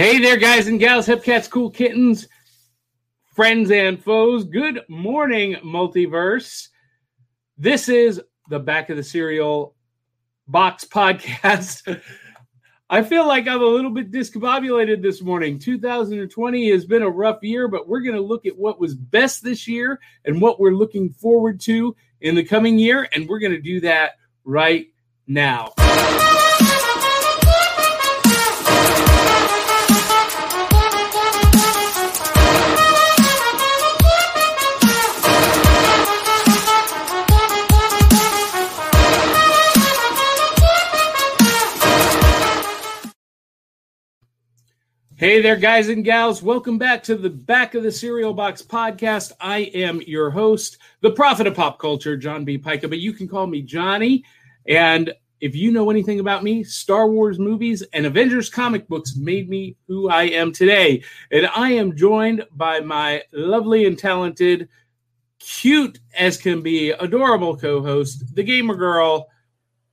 Hey there, guys and gals, hip cats, cool kittens, friends and foes. Good morning, multiverse. This is the Back of the Cereal Box podcast. I feel like I'm a little bit discombobulated this morning. 2020 has been a rough year, but we're going to look at what was best this year and what we're looking forward to in the coming year. And we're going to do that right now. Hey there, guys and gals. Welcome back to the Back of the Cereal Box podcast. I am your host, the prophet of pop culture, John B. Pyka, but you can call me Johnny. And if you know anything about me, Star Wars movies and Avengers comic books made me who I am today. And I am joined by my lovely and talented, cute as can be, adorable co-host, the gamer girl,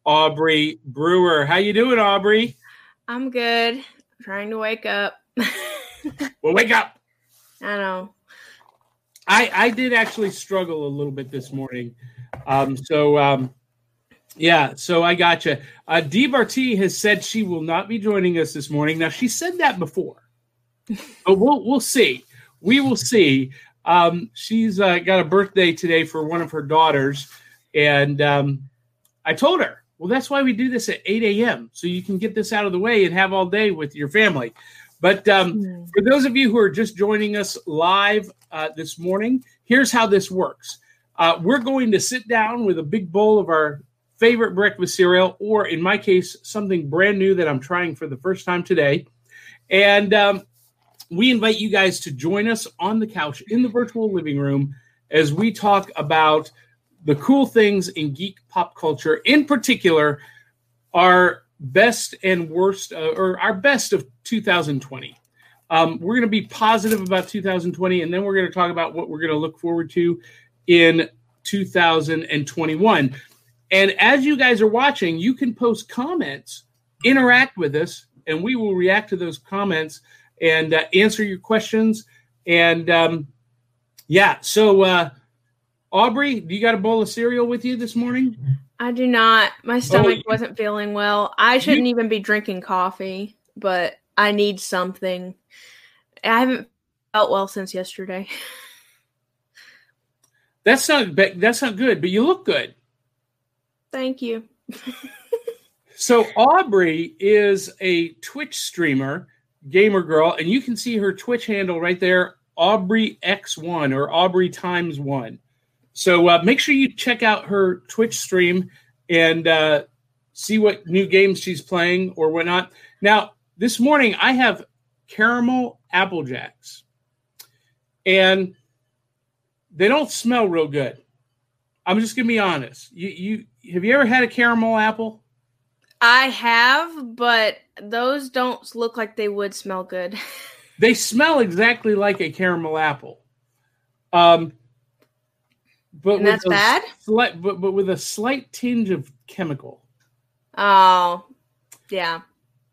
Aubry Brewer. How you doing, Aubry? I'm good trying to wake up. Well, wake up. I know. I I did actually struggle a little bit this morning. Um, so um, yeah, so I got you. Uh, Dee Bartee has said she will not be joining us this morning. Now she said that before, but we'll we'll see. We will see. Um, she's uh, got a birthday today for one of her daughters, and um, I told her well, that's why we do this at 8 a.m. So you can get this out of the way and have all day with your family. But um, mm-hmm. for those of you who are just joining us live uh, this morning, here's how this works. Uh, we're going to sit down with a big bowl of our favorite breakfast cereal, or in my case, something brand new that I'm trying for the first time today. And um, we invite you guys to join us on the couch in the virtual living room as we talk about the cool things in geek pop culture, in particular, our best and worst, uh, or our best of 2020. Um, we're going to be positive about 2020, and then we're going to talk about what we're going to look forward to in 2021. And as you guys are watching, you can post comments, interact with us, and we will react to those comments and uh, answer your questions. And um, yeah, so uh, Aubry, do you got a bowl of cereal with you this morning? I do not. My oh, stomach oh, wasn't feeling well. I shouldn't you, even be drinking coffee, but I need something. I haven't felt well since yesterday. That's not that's not good, but you look good. Thank you. so Aubry is a Twitch streamer, gamer girl, and you can see her Twitch handle right there, Aubry X1 or Aubry times one. So uh, make sure you check out her Twitch stream and uh, see what new games she's playing or whatnot. Now, this morning I have caramel apple jacks, and they don't smell real good. I'm just gonna be honest. You you have you ever had a caramel apple? I have, but those don't look like they would smell good. they smell exactly like a caramel apple. Um, but and that's bad. Slight, but but with a slight tinge of chemical. Oh, yeah.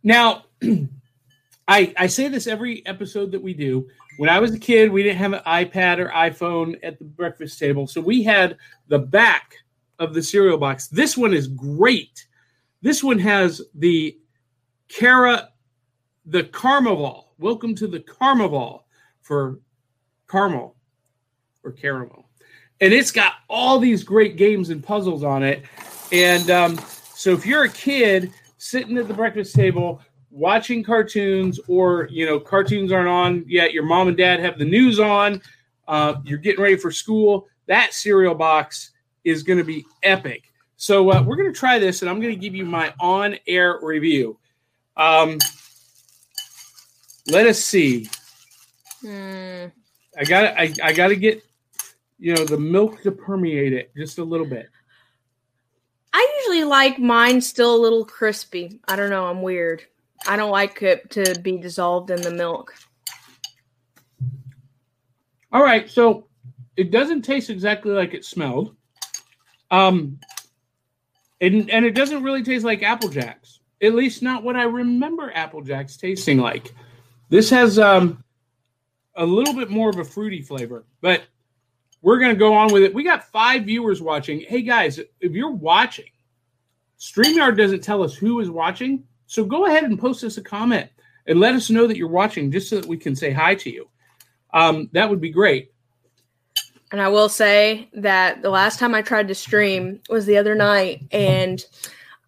Now, I I say this every episode that we do. When I was a kid, we didn't have an iPad or iPhone at the breakfast table, so we had the back of the cereal box. This one is great. This one has the Cara, the Carnival. Welcome to the Carnival for caramel or caramel and it's got all these great games and puzzles on it. And um, so if you're a kid sitting at the breakfast table watching cartoons, or you know cartoons aren't on yet, your mom and dad have the news on, uh, you're getting ready for school. That cereal box is going to be epic. So uh, we're going to try this, and I'm going to give you my on-air review. Um, let us see. Hmm. I got I, I got to get you know the milk to permeate it just a little bit. I usually like mine still a little crispy. I don't know. I'm weird. I don't like it to be dissolved in the milk. All right, so it doesn't taste exactly like it smelled. Um, and, and it doesn't really taste like Apple Jacks. At least not what I remember Apple Jacks tasting like. This has um, a little bit more of a fruity flavor, but we're going to go on with it. We got five viewers watching. Hey guys, if you're watching, StreamYard doesn't tell us who is watching. So go ahead and post us a comment and let us know that you're watching just so that we can say hi to you. Um, that would be great. And I will say that the last time I tried to stream was the other night, and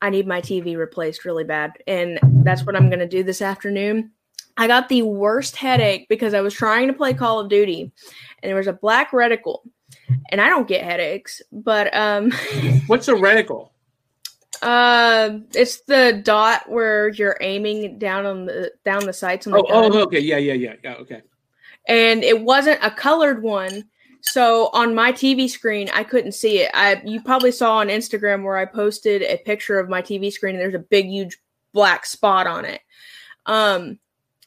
I need my TV replaced really bad. And that's what I'm going to do this afternoon. I got the worst headache because I was trying to play Call of Duty, and there was a black reticle. And I don't get headaches, but um, what's a reticle? Uh, it's the dot where you're aiming down on the down the sights on the oh, oh, okay, yeah, yeah, yeah, yeah, okay. And it wasn't a colored one, so on my TV screen I couldn't see it. I you probably saw on Instagram where I posted a picture of my TV screen and there's a big huge black spot on it. Um,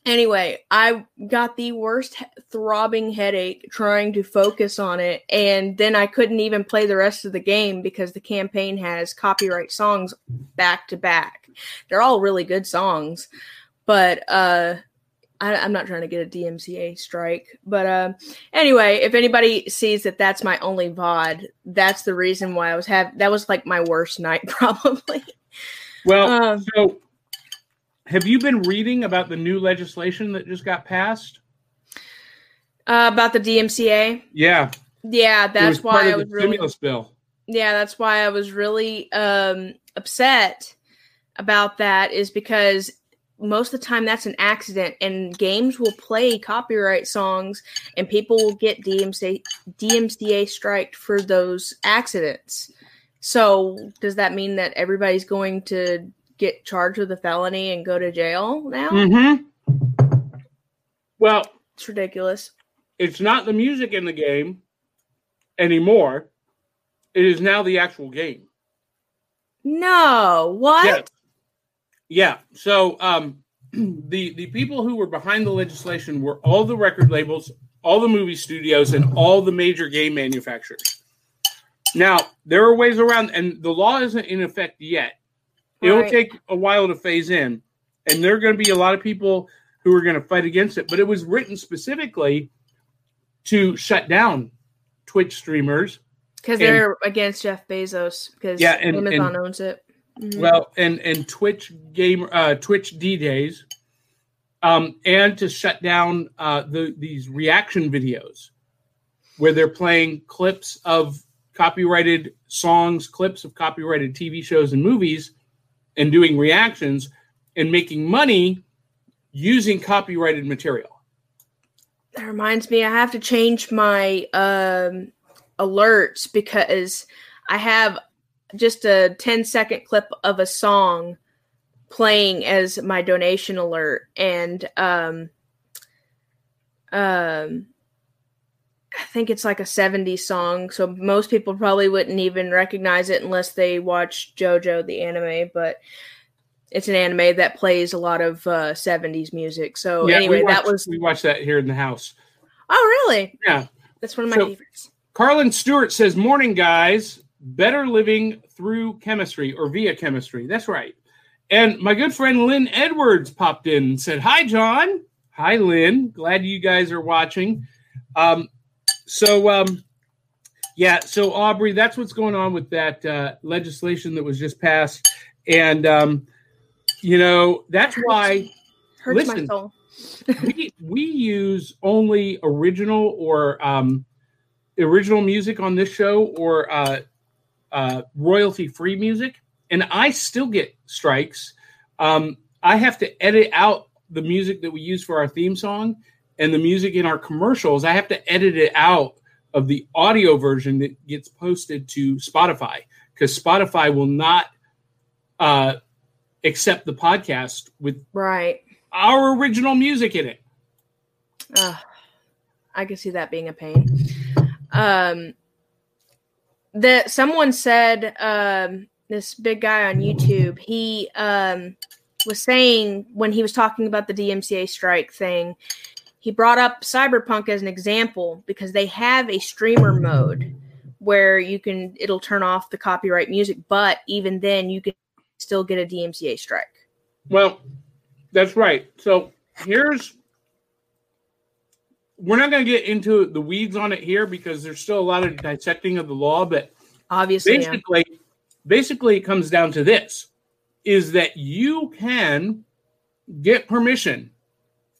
Anyway, I got the worst throbbing headache trying to focus on it, and then I couldn't even play the rest of the game because the campaign has copyright songs back to back. They're all really good songs, but uh, I, am not trying to get a DMCA strike. But uh, anyway, if anybody sees that that's my only VOD, that's the reason why I was have that was like my worst night probably. Well, um, so have you been reading about the new legislation that just got passed? Uh, about the DMCA? Yeah. Yeah, that's why I was really stimulus bill. Yeah, that's why I was really um, upset about that is because most of the time that's an accident and games will play copyright songs and people will get DMCA DMCA striked for those accidents. So does that mean that everybody's going to get charged with a felony and go to jail now. Mm-hmm. Well, it's ridiculous. It's not the music in the game anymore. It is now the actual game. No, what? Yeah. yeah. So um, the the people who were behind the legislation were all the record labels, all the movie studios, and all the major game manufacturers. Now there are ways around, and the law isn't in effect yet. It'll right. take a while to phase in, and there are going to be a lot of people who are going to fight against it. But it was written specifically to shut down Twitch streamers because they're against Jeff Bezos because yeah, and, Amazon and, owns it. Mm-hmm. Well, and and Twitch game uh, Twitch DJs, um, and to shut down uh, the these reaction videos where they're playing clips of copyrighted songs, clips of copyrighted TV shows and movies and doing reactions and making money using copyrighted material. That reminds me, I have to change my um, alerts because I have just a 10 second clip of a song playing as my donation alert and um um I think it's like a 70s song, so most people probably wouldn't even recognize it unless they watch JoJo the anime, but it's an anime that plays a lot of uh, 70s music. So yeah, anyway, watched, that was we watched that here in the house. Oh, really? Yeah. That's one of my so, favorites. Carlin Stewart says, "Morning guys, better living through chemistry or via chemistry." That's right. And my good friend Lynn Edwards popped in and said, "Hi John. Hi Lynn. Glad you guys are watching." Um, so, um, yeah, so Aubry, that's what's going on with that uh, legislation that was just passed, and um, you know that's why. Hurts listen, my soul. we we use only original or um, original music on this show or uh, uh, royalty free music, and I still get strikes. Um, I have to edit out the music that we use for our theme song and the music in our commercials, I have to edit it out of the audio version that gets posted to Spotify because Spotify will not uh, accept the podcast with right our original music in it. Uh, I can see that being a pain. Um, that someone said um, this big guy on YouTube. He um, was saying when he was talking about the DMCA strike thing, he brought up Cyberpunk as an example because they have a streamer mode where you can it'll turn off the copyright music, but even then you can still get a DMCA strike. Well, that's right. So here's we're not going to get into the weeds on it here because there's still a lot of dissecting of the law, but Obviously, yeah. basically basically it comes down to this is that you can get permission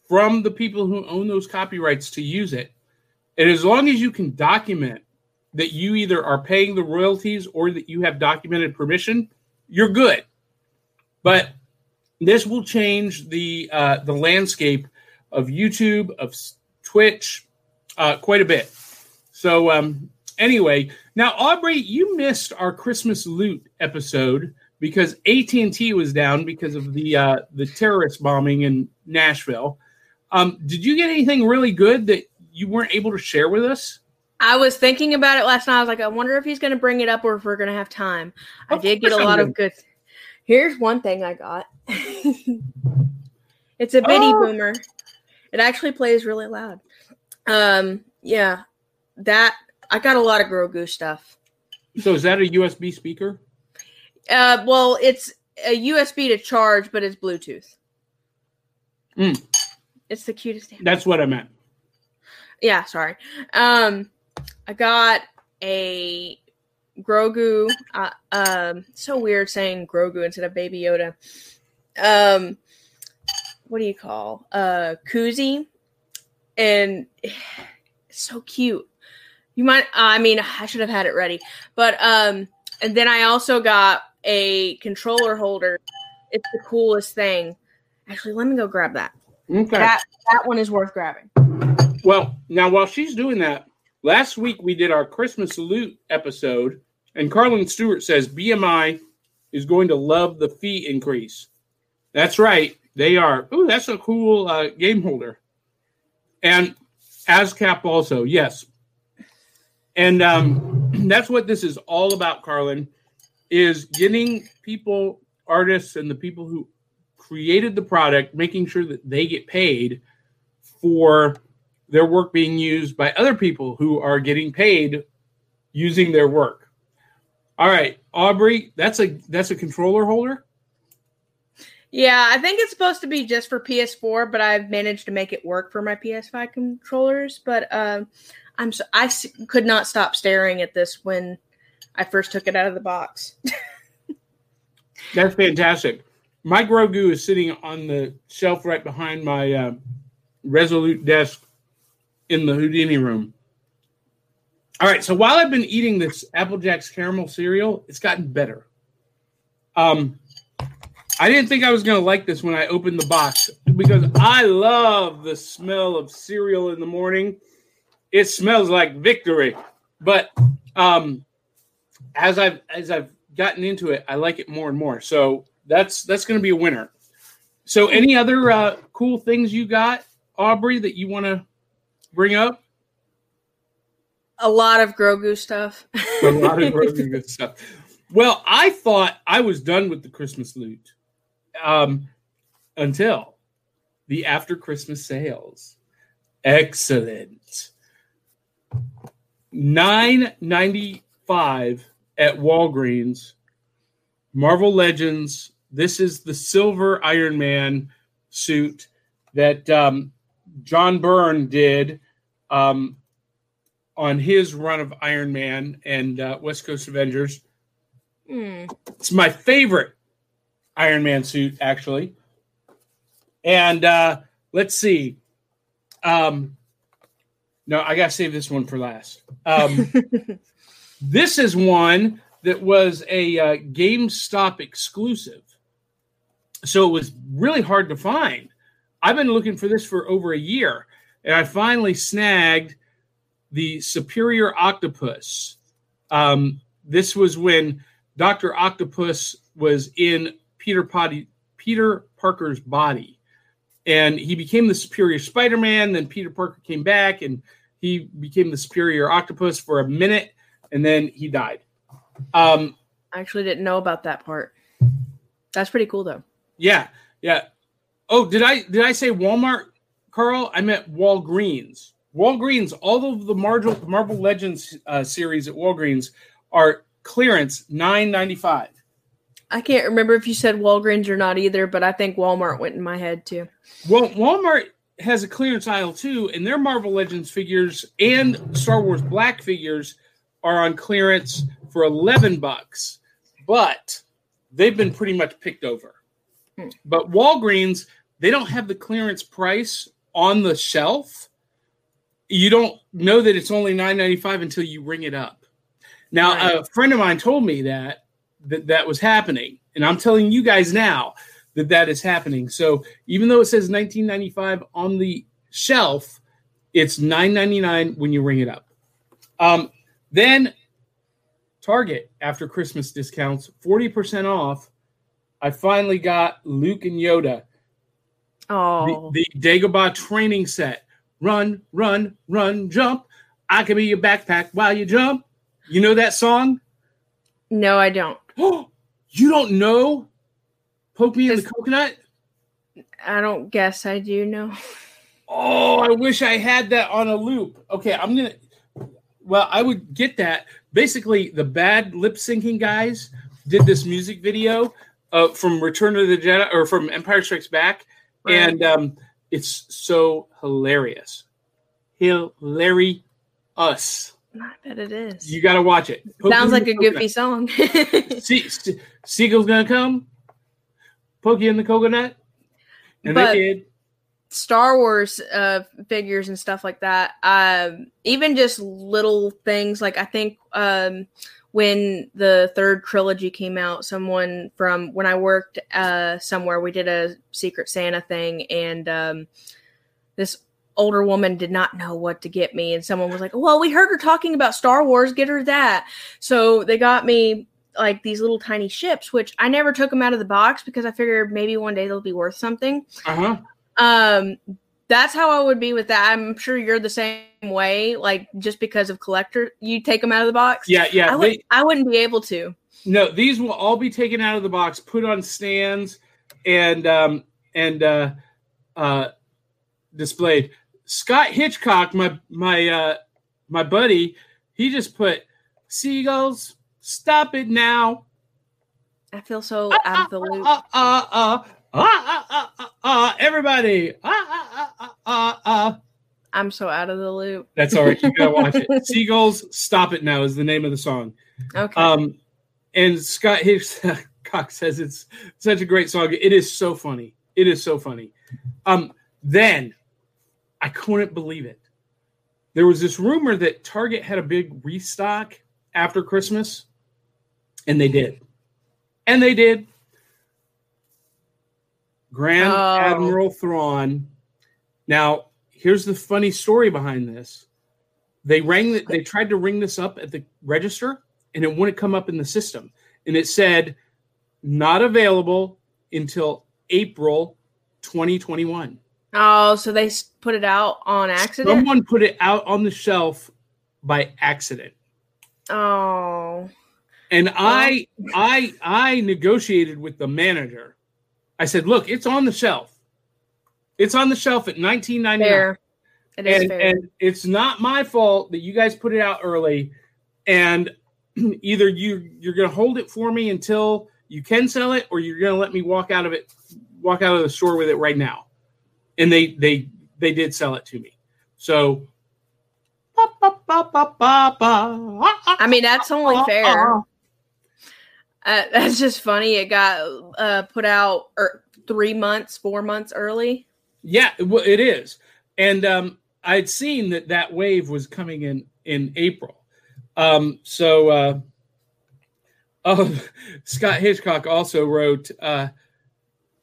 from the people who own those copyrights to use it. And as long as you can document that you either are paying the royalties or that you have documented permission you're good. But this will change the uh, the landscape of youtube of twitch uh, quite a bit. So um, anyway, now Aubry, you missed our Christmas loot episode because AT and T was down because of the uh, the terrorist bombing in Nashville. Um, did you get anything really good that you weren't able to share with us? I was thinking about it last night. I was like, I wonder if he's going to bring it up or if we're going to have time. I Of did get a I'm lot of good. Here's one thing I got. it's a bitty Oh. boomer. It actually plays really loud. Um, yeah, that I got a lot of Grogu stuff. So is that a USB speaker? Uh, well, it's a USB to charge, but it's Bluetooth. Mm. It's the cutest. That's what I meant. Yeah, sorry. Um, I got a Grogu. Uh, um, so weird saying Grogu instead of Baby Yoda. Um, what do you call uh koozie? And it's so cute. You might. I mean, I should have had it ready, but um, and then I also got a controller holder. It's the coolest thing. Actually, let me go grab that. Okay. That that one is worth grabbing. Well, now while she's doing that, last week we did our Christmas salute episode, and Carlin Stewart says BMI is going to love the fee increase. That's right, they are. Ooh, that's a cool uh, game holder, and ASCAP also, yes. And um, that's what this is all about, Carlin, is getting people, artists, and the people who created the product, making sure that they get paid for their work being used by other people who are getting paid using their work. All right, Aubry, that's a that's a controller holder. Yeah, I think it's supposed to be just for PS4, but I've managed to make it work for my PS5 controllers. But um, I'm so, I s- could not stop staring at this when I first took it out of the box. That's fantastic. My Grogu is sitting on the shelf right behind my uh, Resolute desk in the Houdini room. All right, so while I've been eating this Apple Jacks caramel cereal, it's gotten better. Um, I didn't think I was going to like this when I opened the box because I love the smell of cereal in the morning. It smells like victory. But um, as I've as I've gotten into it, I like it more and more. So that's that's going to be a winner. So, any other uh, cool things you got, Aubry, that you want to bring up? A lot of Grogu stuff. A lot of good stuff. Well, I thought I was done with the Christmas loot um, until the after Christmas sales. Excellent. Nine ninety five at Walgreens. Marvel Legends. This is the silver Iron Man suit that um, John Byrne did um, on his run of Iron Man and uh, West Coast Avengers. Hmm. It's my favorite Iron Man suit, actually. And uh, let's see. Um, no, I gotta save this one for last. Um, this is one that was a uh, GameStop exclusive, so it was really hard to find. I've been looking for this for over a year, and I finally snagged the Superior Octopus. Um, this was when Doctor Octopus was in Peter Potty, Peter Parker's body, and he became the Superior Spider-Man. Then Peter Parker came back, and he became the Superior Octopus for a minute, and then he died. Um, I actually didn't know about that part. That's pretty cool, though. Yeah, yeah. Oh, did I did I say Walmart, Carl? I meant Walgreens. Walgreens. All of the Marvel Marvel Legends uh, series at Walgreens are clearance nine ninety five. I can't remember if you said Walgreens or not either, but I think Walmart went in my head too. Well, Walmart has a clearance aisle too, and their Marvel Legends figures and Star Wars Black figures are on clearance for 11 bucks. But they've been pretty much picked over. Hmm. But Walgreens, they don't have the clearance price on the shelf. You don't know that it's only $9.95 until you ring it up. Now, Right. a friend of mine told me that, that that was happening, and I'm telling you guys now that that is happening. So even though it says 19.95 on the shelf, it's 9.99 when you ring it up. Um, then Target after Christmas discounts, 40% off. I finally got Luke and Yoda, Oh, the, the Dagobah training set. Run, run, run, jump. I can be your backpack while you jump. You know that song? no, I don't. you don't know Poke Me in the Coconut? I don't guess I do know. Oh, I wish I had that on a loop. Okay, I'm gonna. Well, I would get that. Basically, the bad lip syncing guys did this music video uh, from Return of the Jedi or from Empire Strikes Back, Right. and um, it's so hilarious, hilarious. I bet it is. You got to watch it. Poke Sounds like a goofy Coconut. song. See, Se- Seagull's gonna come, Pokey you in the coconut, and But- they did. Star Wars uh, figures and stuff like that. Um, even just little things like I think um, when the third trilogy came out, someone from when I worked uh, somewhere, we did a Secret Santa thing, and um, this older woman did not know what to get me, and someone was like, "Well, we heard her talking about Star Wars. Get her that." So they got me like these little tiny ships, which I never took them out of the box because I figured maybe one day they'll be worth something. Uh huh. Um, that's how I would be with that. I'm sure you're the same way. Like just because of collector, you take them out of the box. Yeah, yeah. I would. they- I wouldn't be able to. No, these will all be taken out of the box, put on stands, and um, and uh, uh, displayed. Scott Hitchcock, my my uh, my buddy, he just put seagulls. Stop it now! I feel so out of the loop. Uh, uh, uh, uh, uh, uh, uh, uh, everybody! Uh, uh, uh, uh, uh. I'm so out of the loop. That's all right. You gotta watch it. Seagulls, stop it now is the name of the song. Okay. Um, and Scott Hitchcock says it's such a great song. It is so funny. It is so funny. Um, then I couldn't believe it. There was this rumor that Target had a big restock after Christmas, and they did. And they did. Grand Oh. Admiral Thrawn. Now, here's the funny story behind this. They rang the, they tried to ring this up at the register and it wouldn't come up in the system. And it said not available until April 2021. oh, so they put it out on accident. Someone put it out on the shelf by accident. oh, And I I I negotiated with the manager. I said, "Look, it's on the shelf. It's on the shelf at 19.99. fair. It is and, fair. and it's not my fault that you guys put it out early and either you you're going to hold it for me until you can sell it or you're going to let me walk out of it walk out of the store with it right now and they they they did sell it to me so I mean, that's only fair. Uh, that's just funny. It got uh, put out er, three months, four months early. Yeah, it is. And um, I'd seen that that wave was coming in in April. Um, so uh, oh, Scott Hitchcock also wrote, uh,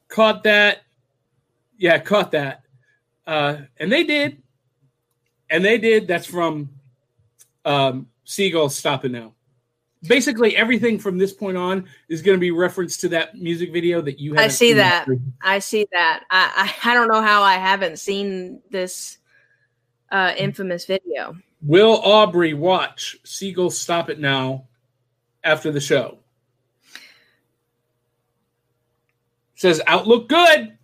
caught that. Yeah, caught that. Uh, and they did. And they did. That's from um, Seagull Stop It Now. Basically, everything from this point on is going to be referenced to that music video that you. I see that. I see that. I, I I don't know how I haven't seen this uh, infamous video. Will Aubry watch Seagull Stop It Now after the show? Says Outlook good.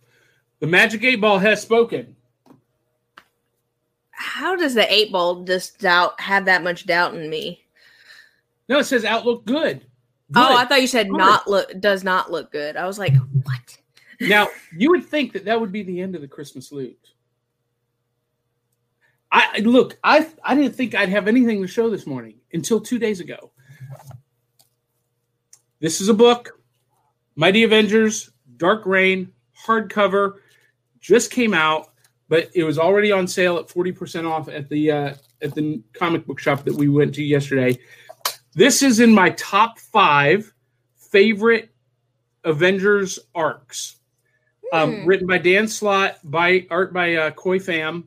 The Magic Eight Ball has spoken. How does the eight ball just doubt have that much doubt in me? No, it says Outlook good. Oh, I thought you said Good. not look does not look good. I was like, what? now you would think that that would be the end of the Christmas loot. I look, I I didn't think I'd have anything to show this morning until two days ago. This is a book, Mighty Avengers, Dark Reign, hardcover, just came out, but it was already on sale at 40% off at the uh, at the comic book shop that we went to yesterday. This is in my top five favorite Avengers arcs. Um, Hmm. written by Dan Slott, by art by uh, Khoi Pham.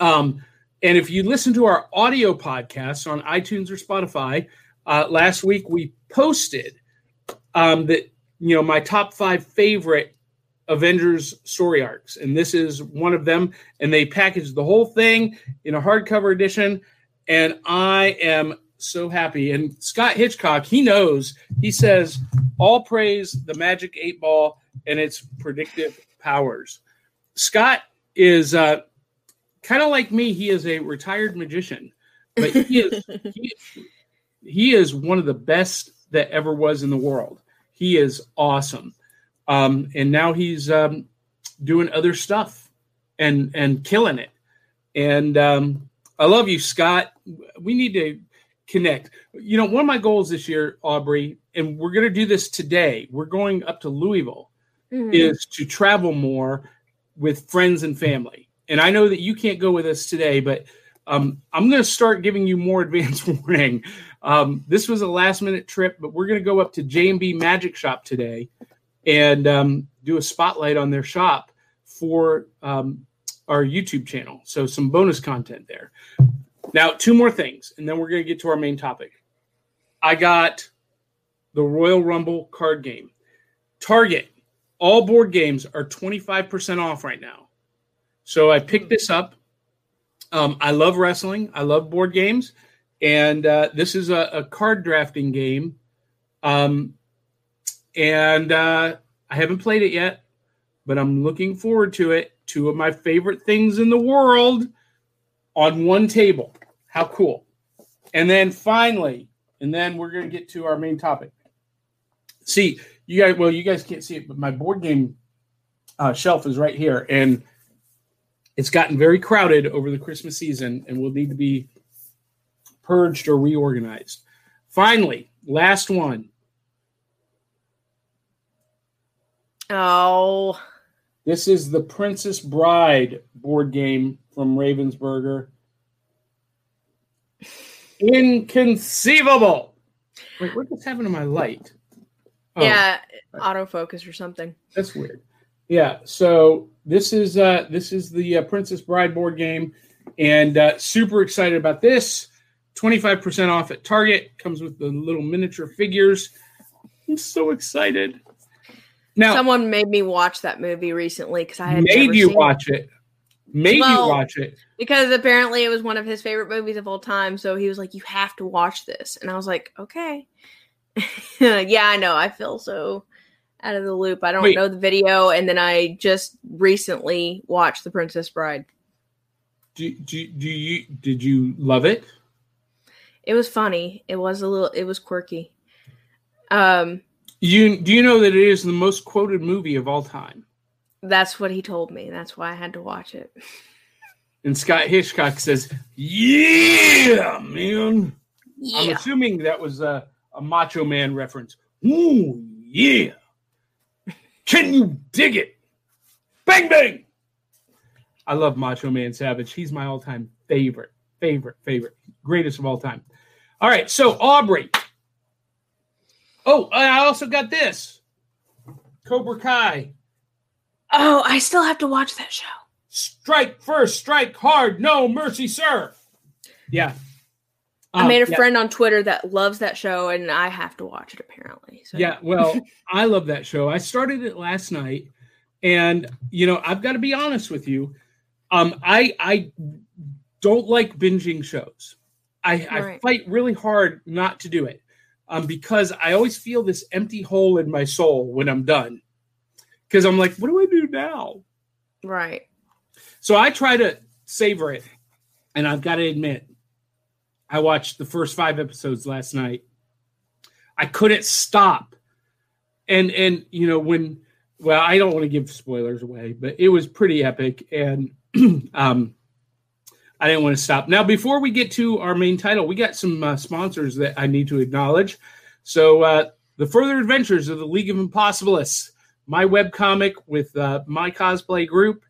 Um, and if you listen to our audio podcast on iTunes or Spotify, uh, last week we posted um, that you know my top five favorite Avengers story arcs, and this is one of them. And they packaged the whole thing in a hardcover edition, and I am so happy. And Scott Hitchcock, he knows. He says, "All praise the Magic Eight Ball and its predictive powers." Scott is uh, kind of like me. He is a retired magician, but he is he, he is one of the best that ever was in the world. He is awesome, um, and now he's um, doing other stuff and and killing it. And um, I love you, Scott. We need to connect. You know, one of my goals this year, Aubry, and we're going to do this today. We're going up to Louisville Mhm. is to travel more with friends and family. And I know that you can't go with us today, but um, I'm going to start giving you more advance warning. Um, this was a last minute trip, but we're going to go up to J&B Magic Shop today and um, do a spotlight on their shop for um, our YouTube channel. So some bonus content there. Now, two more things, and then we're going to get to our main topic. I got the Royal Rumble card game. Target, all board games are 25% off right now. So I picked this up. Um, I love wrestling, I love board games, and uh, this is a, a card drafting game. Um, and uh, I haven't played it yet, but I'm looking forward to it. Two of my favorite things in the world on one table. How cool. And then finally, and then we're going to get to our main topic. See, you guys, well, you guys can't see it, but my board game uh, shelf is right here. And it's gotten very crowded over the Christmas season and will need to be purged or reorganized. Finally, last one. Oh, This is the Princess Bride board game from Ravensburger. Inconceivable. Wait, what just happened to my light? Oh, yeah, autofocus or something. that's weird. Yeah, so this is uh this is the uh, Princess Bride board game, and uh, super excited about this. Twenty five percent off at Target. Comes with the little miniature figures. I'm so excited. Now, Someone made me watch that movie recently because I had made you seen it. watch it. Made Well- you watch it. because apparently it was one of his favorite movies of all time. So he was like, "You have to watch this," and I was like, "Okay." yeah, I know. I feel so out of the loop. I don't Wait. know the video, and then I just recently watched The Princess Bride. Do, do, do you did you love it? It was funny. It was a little. It was quirky. Um, You do you know that it is the most quoted movie of all time? That's what he told me. That's why I had to watch it. And Scott Hitchcock says, "Yeah, man." I'm assuming that was a, a Macho Man reference. Ooh, yeah. Can you dig it? Bang bang. I love Macho Man Savage. He's my all-time favorite, favorite, favorite, greatest of all time. All right, so Aubry. Oh, I also got this. Cobra Kai. Oh, I still have to watch that show. Strike first, strike hard, no mercy, sir. Yeah. I Um, made a yeah. friend on Twitter that loves that show, and I have to watch it apparently. So. Yeah, well, I love that show. I started it last night, and you know, I've got to be honest with you. Um, I I don't like binging shows. I, I fight really hard not to do it, um, because I always feel this empty hole in my soul when I'm done. Because I'm like, what do I do now? Right. So I try to savor it, and I've got to admit, I watched the first five episodes last night. I couldn't stop, and and you know when, well, I don't want to give spoilers away, but it was pretty epic, and um, I didn't want to stop. Now, before we get to our main title, we got some uh, sponsors that I need to acknowledge. So, uh, the further adventures of the League of Impossibilists, my web comic with uh, my cosplay group.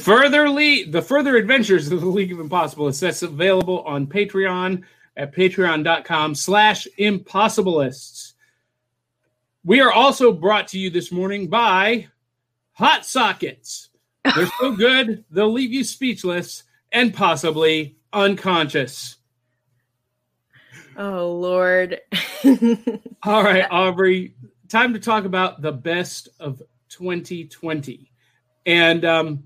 The further le- the further adventures of the League of Impossibilists that's available on Patreon at patreon.com slash impossibilists. We are also brought to you this morning by Hot Sockets. They're so good, they'll leave you speechless and possibly unconscious. Oh Lord. All right, Aubry, time to talk about the best of 2020. And um,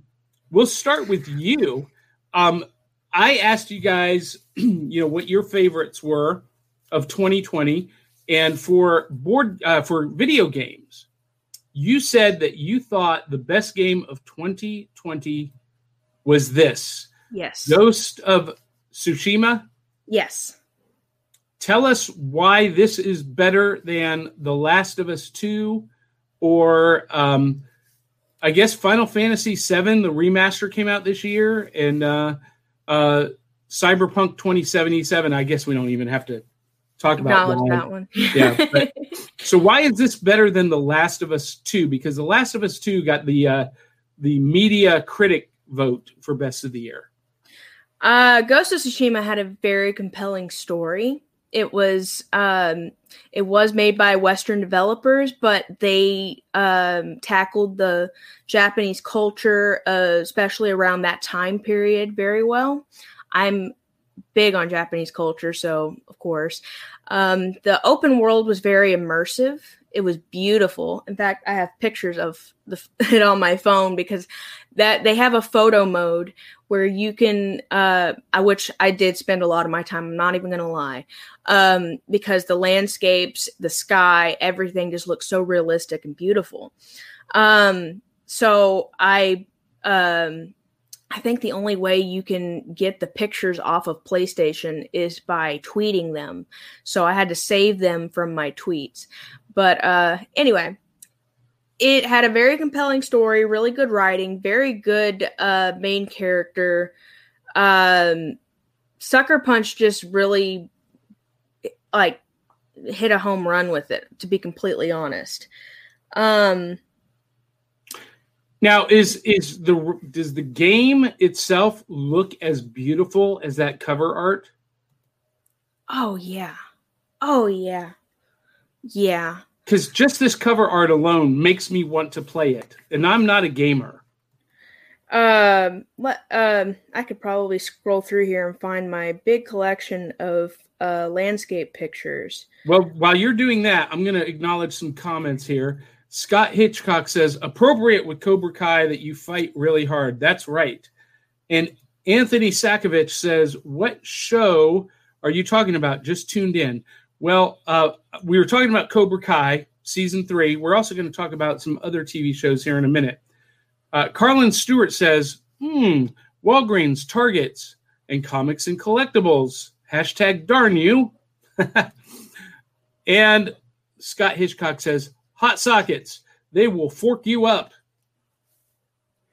we'll start with you. Um, I asked you guys, you know, what your favorites were of 2020, and for board uh, for video games, you said that you thought the best game of 2020 was this yes. Ghost of Tsushima. Yes. Tell us why this is better than The Last of Us 2 or um, I guess Final Fantasy VII, the remaster came out this year, and uh, uh, Cyberpunk 2077. I guess we don't even have to talk about Acknowledge that one. Yeah, but- So why is this better than The Last of Us 2? Because The Last of Us 2 got the uh, the media critic vote for best of the year. Uh, Ghost of Tsushima had a very compelling story. It was um, it was made by Western developers, but they um, tackled the Japanese culture, uh, especially around that time period, very well. I'm big on Japanese culture, so of course, um, the open world was very immersive. It was beautiful. In fact, I have pictures of the, it on my phone because that they have a photo mode where you can uh I which I did spend a lot of my time I'm not even going to lie um because the landscapes the sky everything just looks so realistic and beautiful um so I um I think the only way you can get the pictures off of PlayStation is by tweeting them. So I had to save them from my tweets. But uh anyway, it had a very compelling story, really good writing, very good uh main character. Um Sucker Punch just really like hit a home run with it to be completely honest. Um Now, is is the does the game itself look as beautiful as that cover art? oh yeah. Oh yeah. Yeah. Because just this cover art alone makes me want to play it, and I'm not a gamer. Um, let um, I could probably scroll through here and find my big collection of uh landscape pictures. Well, while you're doing that, I'm going to acknowledge some comments here. Scott Hitchcock says, appropriate with Cobra Kai that you fight really hard. That's right. And Anthony Sakovich says, what show are you talking about? Just tuned in. Well, uh, we were talking about Cobra Kai season three. We're also going to talk about some other TV shows here in a minute. Uh, Carlin Stewart says, hmm, Walgreens, Targets, and comics and collectibles. Hashtag darn you. and Scott Hitchcock says, hot sockets. They will fork you up.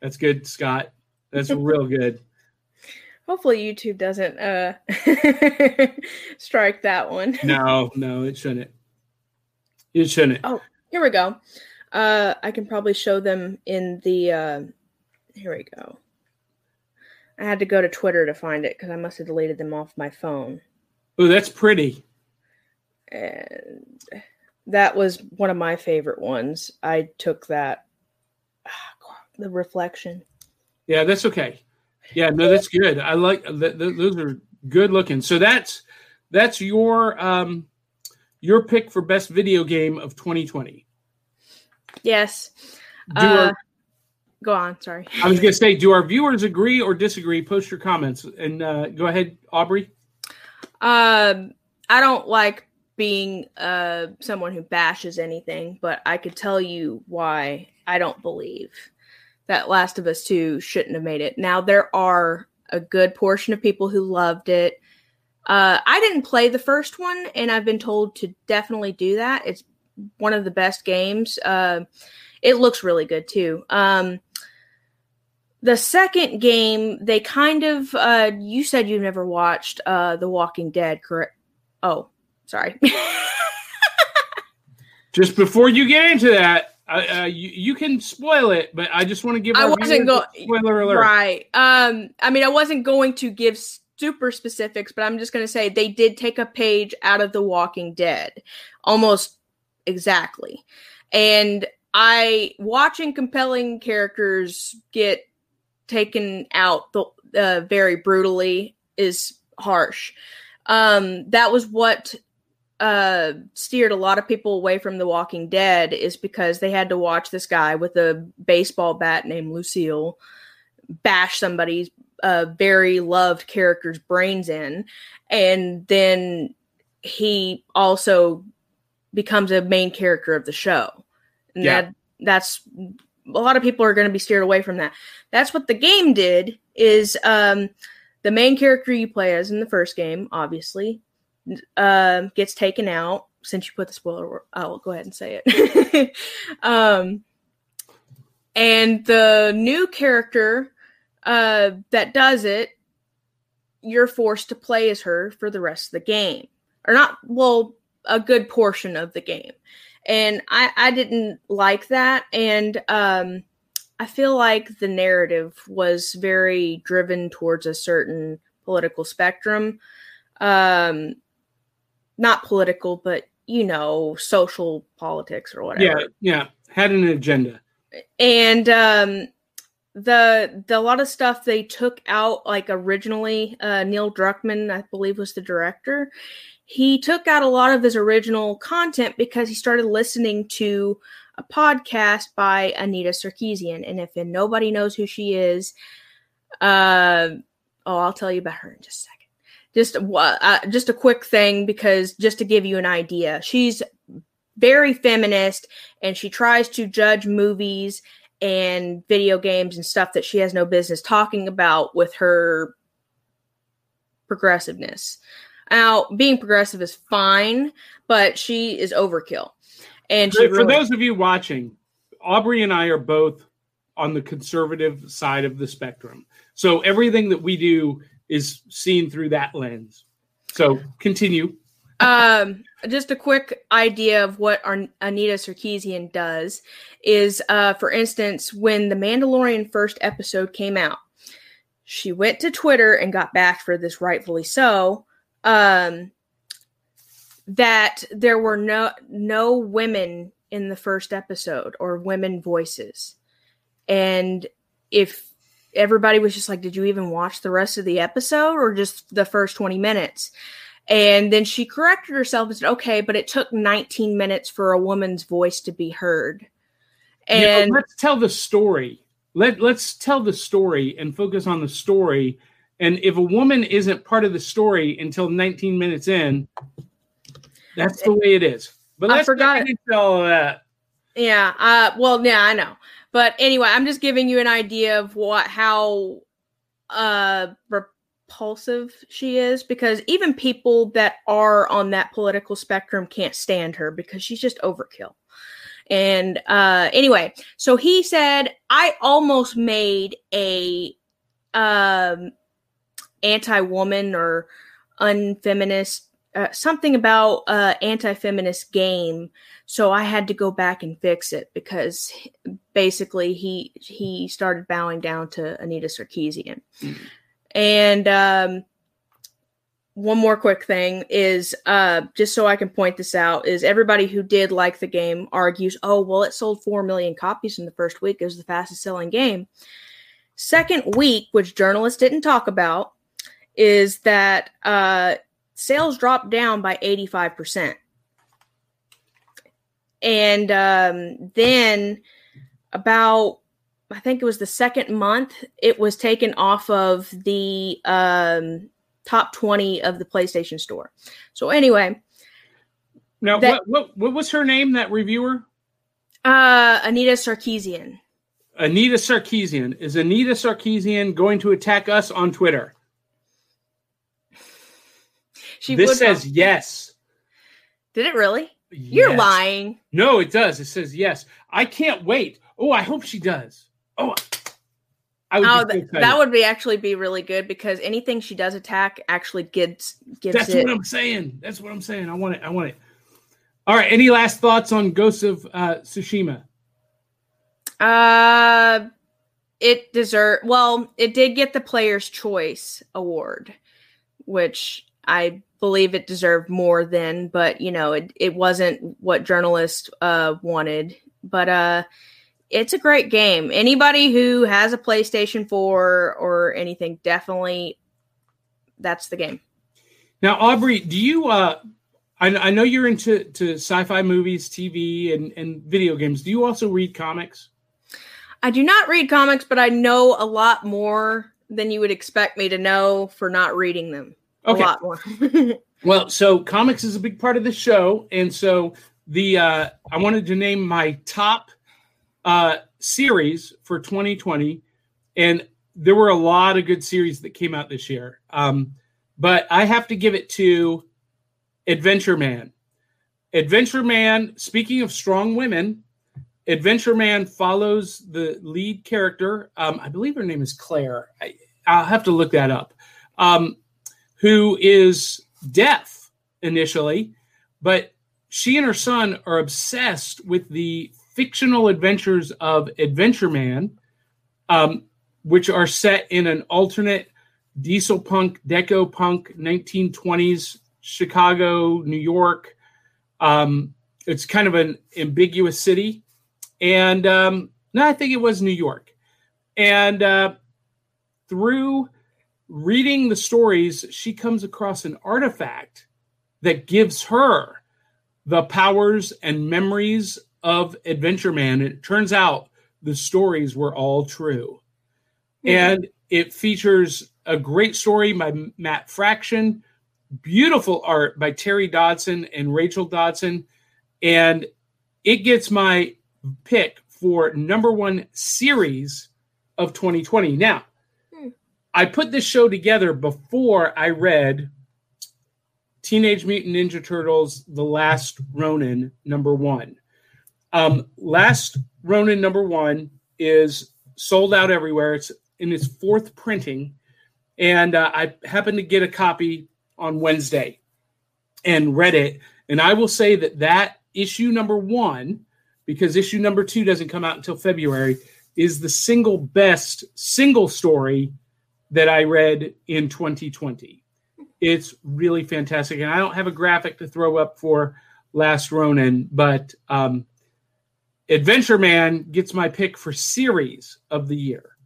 That's good, Scott. That's real good. Hopefully YouTube doesn't uh strike that one. No, no, it shouldn't. It shouldn't. Oh, here we go. Uh I can probably show them in the uh here we go. I had to go to Twitter to find it because I must have deleted them off my phone. Oh, that's pretty. And that was one of my favorite ones. I took that. the reflection. Yeah, that's okay. Yeah, no, that's good. I like th- th- those are good looking. So that's that's your um your pick for best video game of 2020. Yes. Do Uh, our, go on. Sorry. I was going to say, do our viewers agree or disagree? Post your comments and uh, go ahead, Aubry. Um, I don't like being uh someone who bashes anything, but I could tell you why I don't believe that Last of Us 2 shouldn't have made it. Now there are a good portion of people who loved it. Uh I didn't play the first one and I've been told to definitely do that. It's one of the best games. Uh it looks really good too. Um the second game, they kind of uh you said you've never watched uh The Walking Dead, correct? Oh, sorry. Just before you get into that, uh, uh, you, you can spoil it, but I just want to give. I wasn't viewers go- a spoiler alert. right. Um I mean I wasn't going to give super specifics, but I'm just going to say they did take a page out of The Walking Dead. Almost exactly. And I watching compelling characters get taken out the uh, very brutally is harsh. Um, that was what uh, steered a lot of people away from The Walking Dead is because they had to watch this guy with a baseball bat named Lucille bash somebody's uh, very loved character's brains in, and then he also becomes a main character of the show. And Yeah. that that's a lot of people are going to be steered away from that. That's what the game did. Is um, the main character you play as in the first game, obviously, uh, gets taken out. Since you put the spoiler, I'll go ahead and say it. um, and the new character uh, that does it, you're forced to play as her for the rest of the game, or not. Well, a good portion of the game, and I I didn't like that, and um, I feel like the narrative was very driven towards a certain political spectrum. Um, not political, but you know, social politics or whatever Yeah, yeah. Had an agenda. and um the the a lot of stuff they took out like originally uh neil druckmann i believe was the director he took out a lot of his original content because he started listening to a podcast by anita sarkeesian and if nobody knows who she is uh oh i'll tell you about her in just a second just uh, just a quick thing because just to give you an idea she's very feminist and she tries to judge movies and video games and stuff that she has no business talking about with her progressiveness. Now, being progressive is fine, but she is overkill. And she For, for those of you watching, Aubry and I are both on the conservative side of the spectrum. So everything that we do is seen through that lens. So continue. um, just a quick idea of what our Anita Sarkeesian does is, uh, for instance, when the Mandalorian first episode came out, she went to Twitter and got bashed for this, rightfully so. Um, that there were no no women in the first episode or women voices, and if everybody was just like, "Did you even watch the rest of the episode or just the first twenty minutes?" And then she corrected herself and said, okay, but it took 19 minutes for a woman's voice to be heard. You know, And let's tell the story. Let let's tell the story and focus on the story. And if a woman isn't part of the story until 19 minutes in, that's the way it is. But I let's forgot get into all of that. yeah, uh, well, yeah, I know. But anyway, I'm just giving you an idea of what, how, uh, repulsive she is because even people that are on that political spectrum can't stand her because she's just overkill. And uh anyway, so he said I almost made a um anti-woman or unfeminist uh, something about uh anti-feminist game so I had to go back and fix it because basically he he started bowing down to Anita Sarkeesian. And um, one more quick thing is uh, just so I can point this out is everybody who did like the game argues, oh well, it sold four million copies in the first week. It was the fastest selling game. Second week, which journalists didn't talk about, is that uh, sales dropped down by eighty five percent, and um, then about I think it was the second month, it was taken off of the um, top 20 of the PlayStation Store. So, anyway. Now, that, what, what, what was her name, that reviewer? Uh, Anita Sarkeesian. Anita Sarkeesian. Is Anita Sarkeesian going to attack us on Twitter? She this says yes. Did it really? Yes. You're lying. No, it does. It says yes. I can't wait. Oh, I hope she does. Oh, I would oh, th- that would be actually be really good because anything she does attack actually gets gives That's it. what I'm saying. That's what I'm saying. I want it. I want it. All right. Any last thoughts on Ghost of uh, Tsushima? Uh, it deserved. Well, it did get the Player's Choice Award, which I believe it deserved more than. But you know, it it wasn't what journalists uh wanted. But uh it's a great game. Anybody who has a PlayStation 4 or anything, definitely that's the game. Now, Aubry, do you uh I, I know you're into to sci-fi movies, TV, and, and video games. Do you also read comics? I do not read comics, but I know a lot more than you would expect me to know for not reading them. Okay. A lot more. well, so comics is a big part of the show, and so the uh, I wanted to name my top uh, series for 2020, and there were a lot of good series that came out this year. Um, but I have to give it to Adventure Man. Adventure Man, speaking of strong women, Adventure Man follows the lead character. Um, I believe her name is Claire. I, will have to look that up. Um, who is deaf initially, but she and her son are obsessed with the fictional adventures of Adventure Man, um, which are set in an alternate diesel punk, deco punk, 1920s Chicago, New York. Um, it's kind of an ambiguous city. And um, no, I think it was New York. And uh, through reading the stories, she comes across an artifact that gives her the powers and memories of Adventure Man. It turns out the stories were all true. Mm-hmm. And it features a great story by Matt Fraction, beautiful art by Terry Dodson and Rachel Dodson. And it gets my pick for number one series of 2020. Now. I put this show together before I read Teenage Mutant Ninja Turtles The Last Ronin, number one. Um, last Ronin number one is sold out everywhere. It's in its fourth printing, and uh, I happened to get a copy on Wednesday and read it. And I will say that that issue number one, because issue number two doesn't come out until February, is the single best single story that I read in 2020. It's really fantastic, and I don't have a graphic to throw up for Last Ronin, but um, Adventure Man gets my pick for series of the year.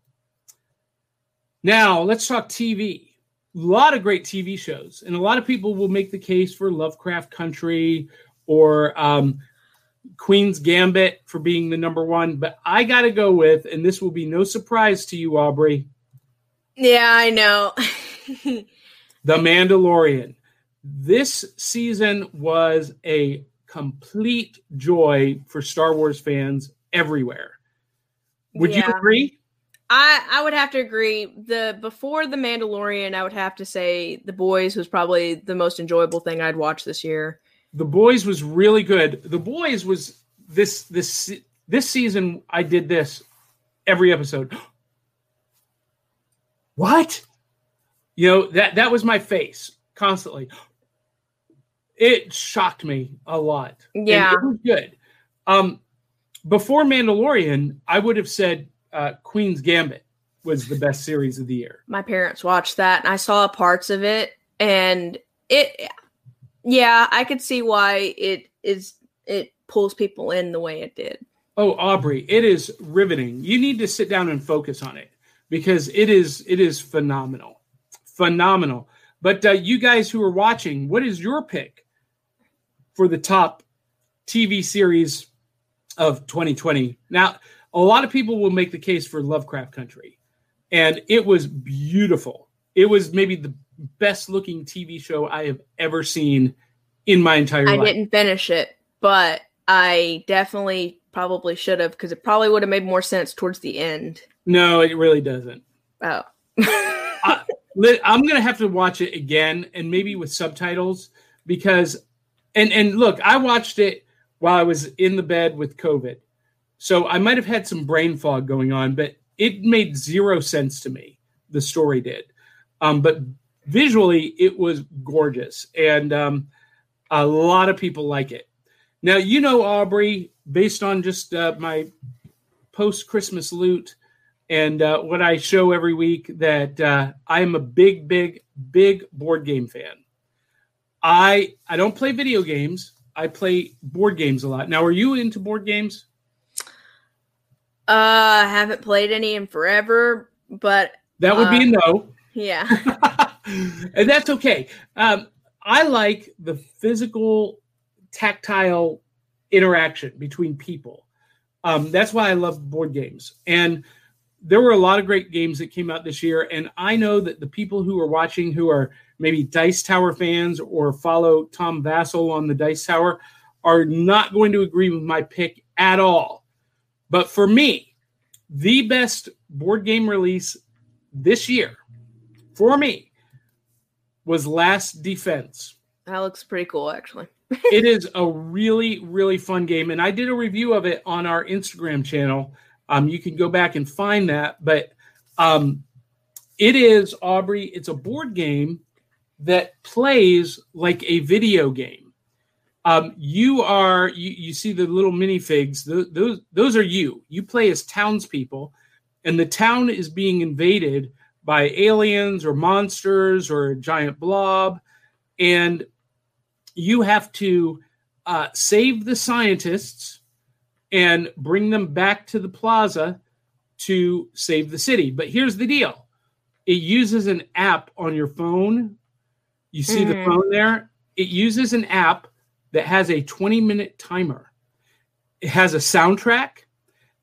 Now, let's talk TV. A lot of great TV shows, and a lot of people will make the case for Lovecraft Country or um, Queen's Gambit for being the number one. But I got to go with, and this will be no surprise to you, Aubry. Yeah, I know. the Mandalorian. This season was a complete joy for Star Wars fans everywhere. Would yeah. you agree? I I would have to agree. The before the Mandalorian, I would have to say The Boys was probably the most enjoyable thing I'd watched this year. The Boys was really good. The Boys was this this this season. I did this every episode. what? You know that that was my face constantly it shocked me a lot. Yeah, and it was good. Um, before Mandalorian, I would have said uh, Queen's Gambit was the best series of the year. My parents watched that and I saw parts of it and it yeah, I could see why it is it pulls people in the way it did. Oh, Aubry, it is riveting. You need to sit down and focus on it because it is it is phenomenal. Phenomenal. But uh, you guys who are watching, what is your pick for the top TV series of 2020? Now, a lot of people will make the case for Lovecraft Country, and it was beautiful. It was maybe the best looking TV show I have ever seen in my entire I life. didn't finish it, but I definitely probably should have because it probably would have made more sense towards the end. No, it really doesn't. Oh. I, I'm gonna have to watch it again and maybe with subtitles because, and and look, I watched it while I was in the bed with COVID, so I might have had some brain fog going on, but it made zero sense to me. The story did, um, but visually it was gorgeous, and um, a lot of people like it. Now you know Aubry, based on just uh, my post Christmas loot and uh, what I show every week that uh, I am a big, big, big board game fan. I I don't play video games. I play board games a lot. Now, are you into board games? Uh, I haven't played any in forever, but That would be a Uh, no, yeah. and that's okay. Um, I like the physical, tactile interaction between people. Um, that's why I love board games. And there were a lot of great games that came out this year. And I know that the people who are watching who are maybe Dice Tower fans or follow Tom Vasel on the Dice Tower are not going to agree with my pick at all. But for me, the best board game release this year for me was Last Defense That looks pretty cool, actually. it is a really really fun game and i did a review of it on our instagram channel um, you can go back and find that but um, it is aubry it's a board game that plays like a video game. Um, you are you, you see the little minifigs those, those those are you. You play as townspeople and the town is being invaded by aliens or monsters or a giant blob and you have to uh, save the scientists and bring them back to the plaza to save the city. But here's the deal it uses an app on your phone. You see the Mhm. phone there? It uses an app that has a 20 minute timer. It has a soundtrack.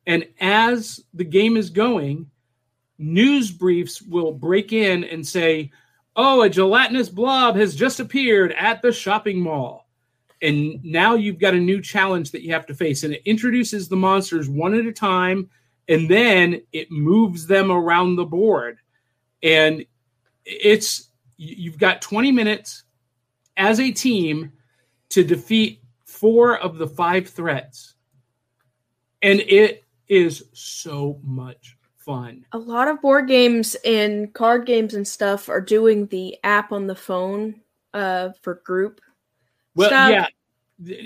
And as the game is going, news briefs will break in and say, oh, a gelatinous blob has just appeared at the shopping mall. And now you've got a new challenge that you have to face. And it introduces the monsters one at a time, and then it moves them around the board. And it's you've got 20 minutes as a team to defeat four of the five threats. And it is so much fun. A lot of board games and card games and stuff are doing the app on the phone uh, for group. Well, Stop. yeah,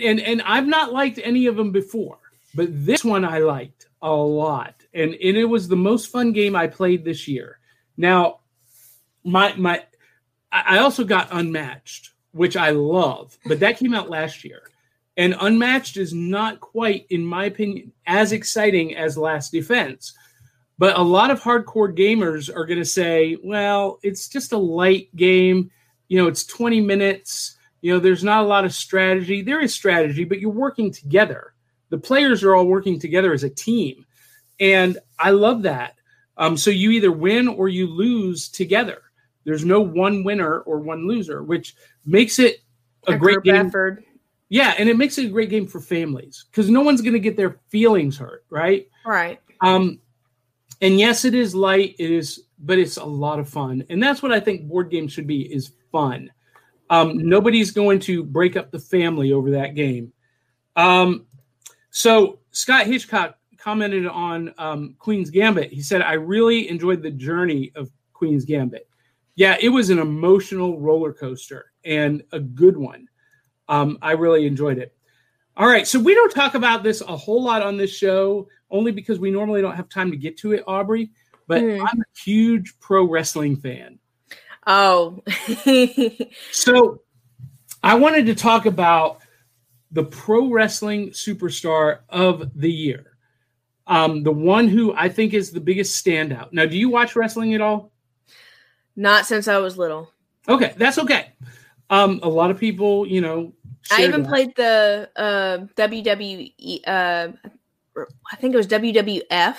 and and I've not liked any of them before, but this one I liked a lot, and and it was the most fun game I played this year. Now, my my, I I also got Unmatched, which I love, but that came out last year, and Unmatched is not quite, in my opinion, as exciting as Last Defense. But a lot of hardcore gamers are going to say, well, it's just a light game. You know, it's 20 minutes. You know, there's not a lot of strategy. There is strategy, but you're working together. The players are all working together as a team. And I love that. Um, so you either win or you lose together. There's no one winner or one loser, which makes it a, great game. effort. Yeah, and it makes it a great game for families because no one's going to get their feelings hurt, right? Right. Um, and yes, it is light. It is, but it's a lot of fun, and that's what I think board games should be: is fun. Um, nobody's going to break up the family over that game. Um, so Scott Hitchcock commented on um, Queen's Gambit. He said, "I really enjoyed the journey of Queen's Gambit. Yeah, it was an emotional roller coaster and a good one. Um, I really enjoyed it." All right, so we don't talk about this a whole lot on this show, only because we normally don't have time to get to it, Aubry. but Mhm. I'm a huge pro wrestling fan. Oh. So I wanted to talk about the pro wrestling superstar of the year. Um, the one who I think is the biggest standout. Now, do you watch wrestling at all? Not since I was little. Okay, that's okay. Um, a lot of people, you know, I even that. played the uh, WWE. Uh, I think it was WWF.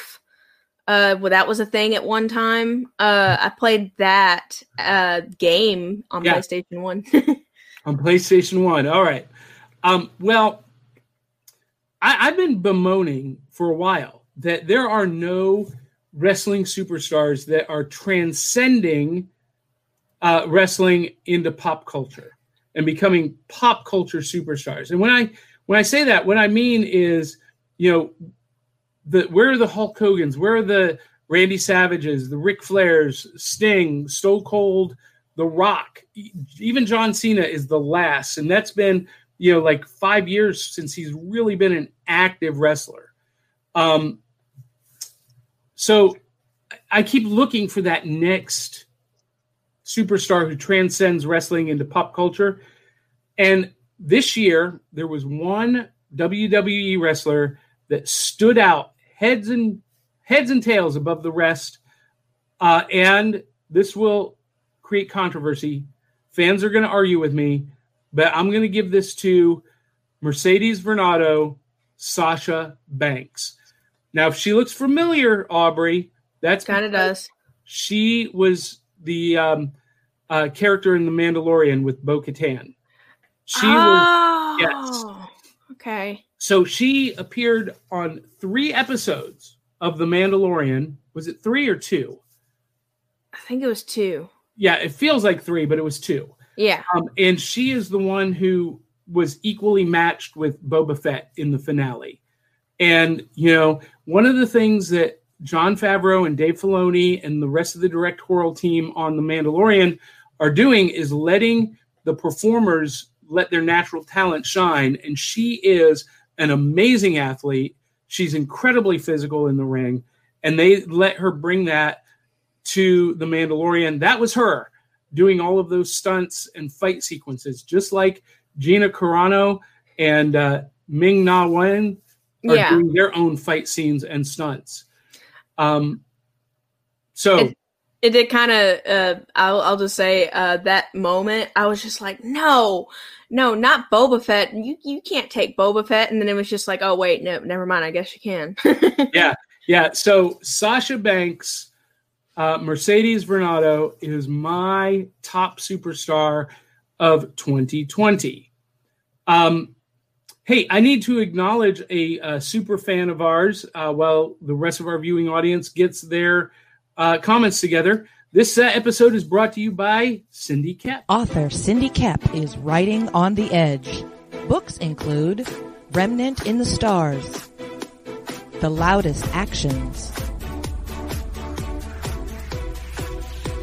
Uh, well, that was a thing at one time. Uh, I played that uh, game on Yeah. PlayStation One. on PlayStation One. All right. Um, well, I, I've been bemoaning for a while that there are no wrestling superstars that are transcending uh, wrestling into pop culture and becoming pop culture superstars. And when I when I say that, what I mean is, you know, the where are the Hulk Hogan's? Where are the Randy Savages, the Ric Flairs, Sting, Stone Cold, The Rock? Even John Cena is the last, and that's been you know like five years since he's really been an active wrestler. Um, so I keep looking for that next superstar who transcends wrestling into pop culture. And this year, there was one WWE wrestler that stood out heads and heads and tails above the rest. Uh, and this will create controversy. Fans are going to argue with me, but I'm going to give this to Mercedes Varnado, Sasha Banks. Now, if she looks familiar, Aubry, that's kind of does. she was the um, uh, character in The Mandalorian with Bo Katan. She was oh, okay. So she appeared on three episodes of The Mandalorian. Was it three or two? I think it was two. Yeah, it feels like three, but it was two. Yeah. Um, and she is the one who was equally matched with Boba Fett in the finale. And, you know, one of the things that Jon Favreau and Dave Filoni and the rest of the directorial team on The Mandalorian are doing is letting the performers let their natural talent shine. And she is an amazing athlete. She's incredibly physical in the ring. And they let her bring that to The Mandalorian. That was her doing all of those stunts and fight sequences, just like Gina Carano and uh, Ming Na Wen are Yeah. doing their own fight scenes and stunts. Um, so It did kind of. Uh, I'll, I'll just say uh, that moment. I was just like, no, no, not Boba Fett. You you can't take Boba Fett. And then it was just like, oh wait, no, never mind. I guess you can. yeah, yeah so Sasha Banks, uh, Mercedes Varnado is my top superstar of 2020. Um, hey, I need to acknowledge a, uh super fan of ours uh, while the rest of our viewing audience gets their uh, comments together. This uh, episode is brought to you by Cindy Koepp. Author Cindy Koepp is writing on the edge. Books include Remnant in the Stars, The Loudest Actions,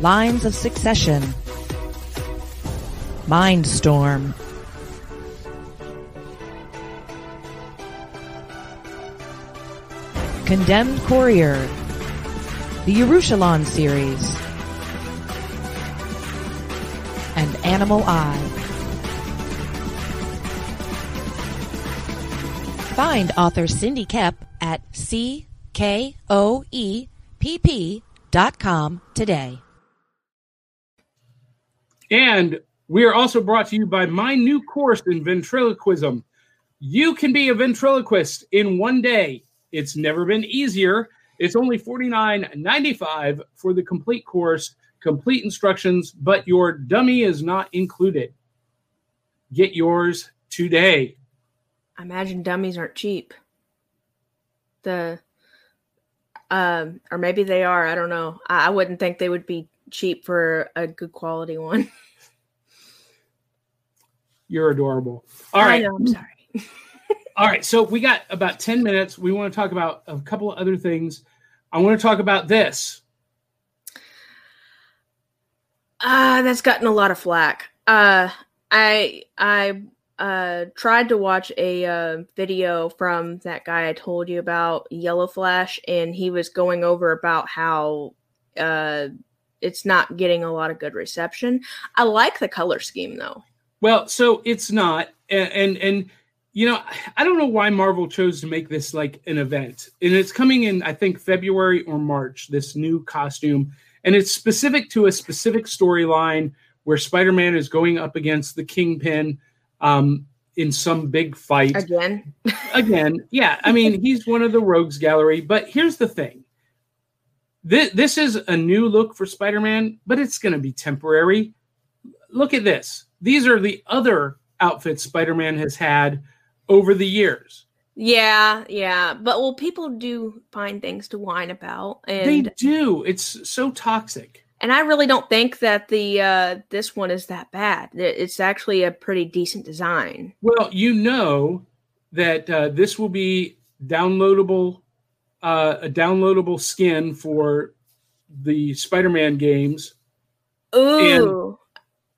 Lines of Succession, Mindstorm, Condemned Courier, the Yerushalayim series, and Animal Eye. Find author Cindy Koepp at c k o e p p dot com today. And we are also brought to you by my new course in ventriloquism. You can be a ventriloquist in one day. It's never been easier. It's only $49.95 for the complete course, complete instructions, but your dummy is not included. Get yours today. I imagine dummies aren't cheap. The um or maybe they are, I don't know. I, I wouldn't think they would be cheap for a good quality one. You're adorable. All right. I know, I'm sorry. All right, so we got about 10 minutes. We want to talk about a couple of other things. I want to talk about this. Uh that's gotten a lot of flack. Uh I I uh tried to watch a uh, video from that guy I told you about, Yellow Flash, and he was going over about how uh it's not getting a lot of good reception. I like the color scheme though. Well, so it's not, and and, and you know, I don't know why Marvel chose to make this like an event, and it's coming in I think February or March. This new costume, and it's specific to a specific storyline where Spider-Man is going up against the Kingpin um, in some big fight again. again, yeah. I mean, he's one of the rogues gallery. But here's the thing: this, this is a new look for Spider-Man, but it's going to be temporary. Look at this; these are the other outfits Spider-Man has had over the years. Yeah, yeah, but well, people do find things to whine about, and they do. It's so toxic and I really don't think that the uh, this one is that bad. It's actually a pretty decent design. Well, you know that uh, this will be downloadable, uh, a downloadable skin for the Spider-Man games. Ooh,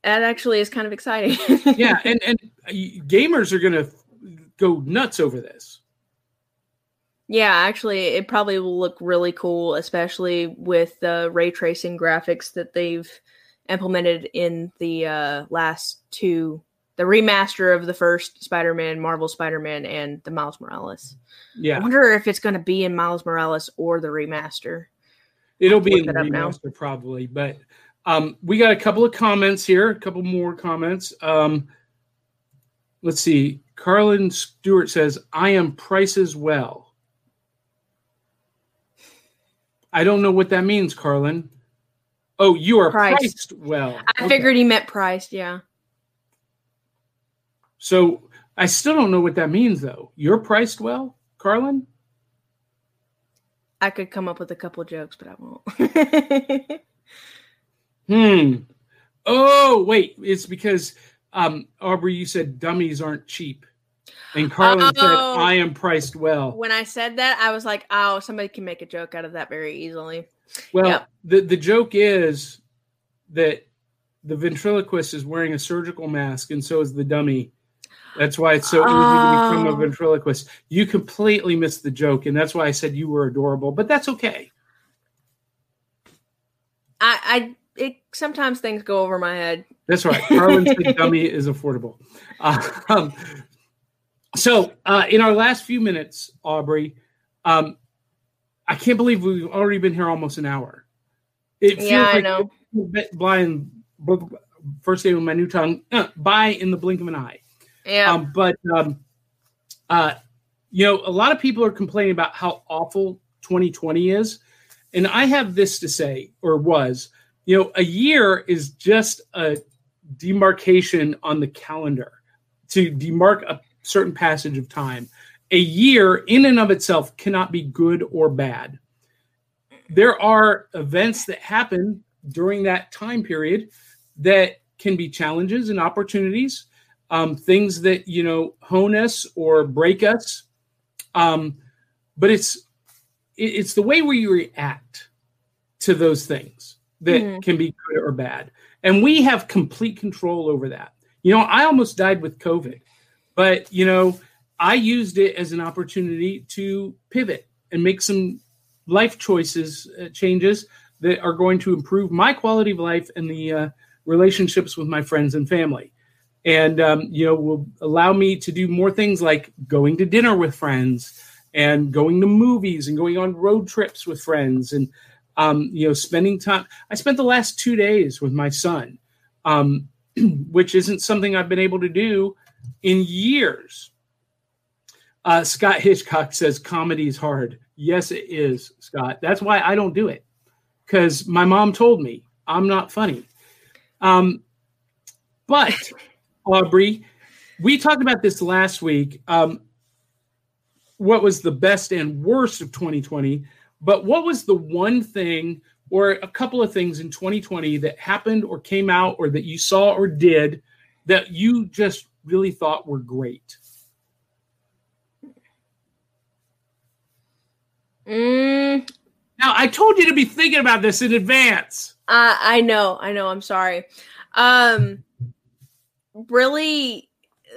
and, that actually is kind of exciting. yeah, and and uh, gamers are going to go nuts over this. Yeah, actually, it probably will look really cool, especially with the ray tracing graphics that they've implemented in the uh, last two, the remaster of the first Spider-Man, Marvel Spider-Man, and the Miles Morales. Yeah, I wonder if it's going to be in Miles Morales or the remaster. It'll be in the remaster probably, but um, we got a couple of comments here, a couple more comments. Um, let's see. Carlin Stewart says, "I am Price's Well." I don't know what that means, Carlin. Oh, you are priced, priced well. I okay. figured he meant priced, yeah. So I still don't know what that means, though. You're priced well, Carlin? I could come up with a couple jokes, but I won't. hmm. Oh, wait. It's because um, Aubrey, you said dummies aren't cheap. And Carlin said, oh. I am priced well. When I said that, I was like, oh, somebody can make a joke out of that very easily. Well, yep. the, the joke is that the ventriloquist is wearing a surgical mask, and so is the dummy. That's why it's so easy to become a oh. ventriloquist. You completely missed the joke, and that's why I said you were adorable, but that's okay. I, I it sometimes things go over my head. That's right. Carlin's dummy is affordable. Uh, um, so, uh, in our last few minutes, Aubry, um, I can't believe we've already been here almost an hour. It feels yeah, like I know. Blind, first day with my new tongue, uh, by in the blink of an eye. Yeah. Um, but, um, uh, you know, a lot of people are complaining about how awful 2020 is. And I have this to say, or was, you know, a year is just a demarcation on the calendar to demark a certain passage of time. A year, in and of itself, cannot be good or bad. There are events that happen during that time period that can be challenges and opportunities, um, things that you know hone us or break us. Um, but it's it's the way we react to those things that mm-hmm. can be good or bad, and we have complete control over that. You know, I almost died with COVID. But, you know, I used it as an opportunity to pivot and make some life choices, uh, changes that are going to improve my quality of life and the uh, relationships with my friends and family. And, um, you know, will allow me to do more things like going to dinner with friends and going to movies and going on road trips with friends and, um, you know, spending time. I spent the last two days with my son, um, which isn't something I've been able to do in years. Uh, Scott Hitchcock says comedy is hard. Yes, it is, Scott. That's why I don't do it because my mom told me I'm not funny. Um, but Aubry, we talked about this last week. Um, what was the best and worst of 2020? But what was the one thing or a couple of things in 2020 that happened or came out or that you saw or did that you just really thought were great? Mm. Now, I told you to be thinking about this in advance. Uh, I know, I know. I'm sorry. Um, really,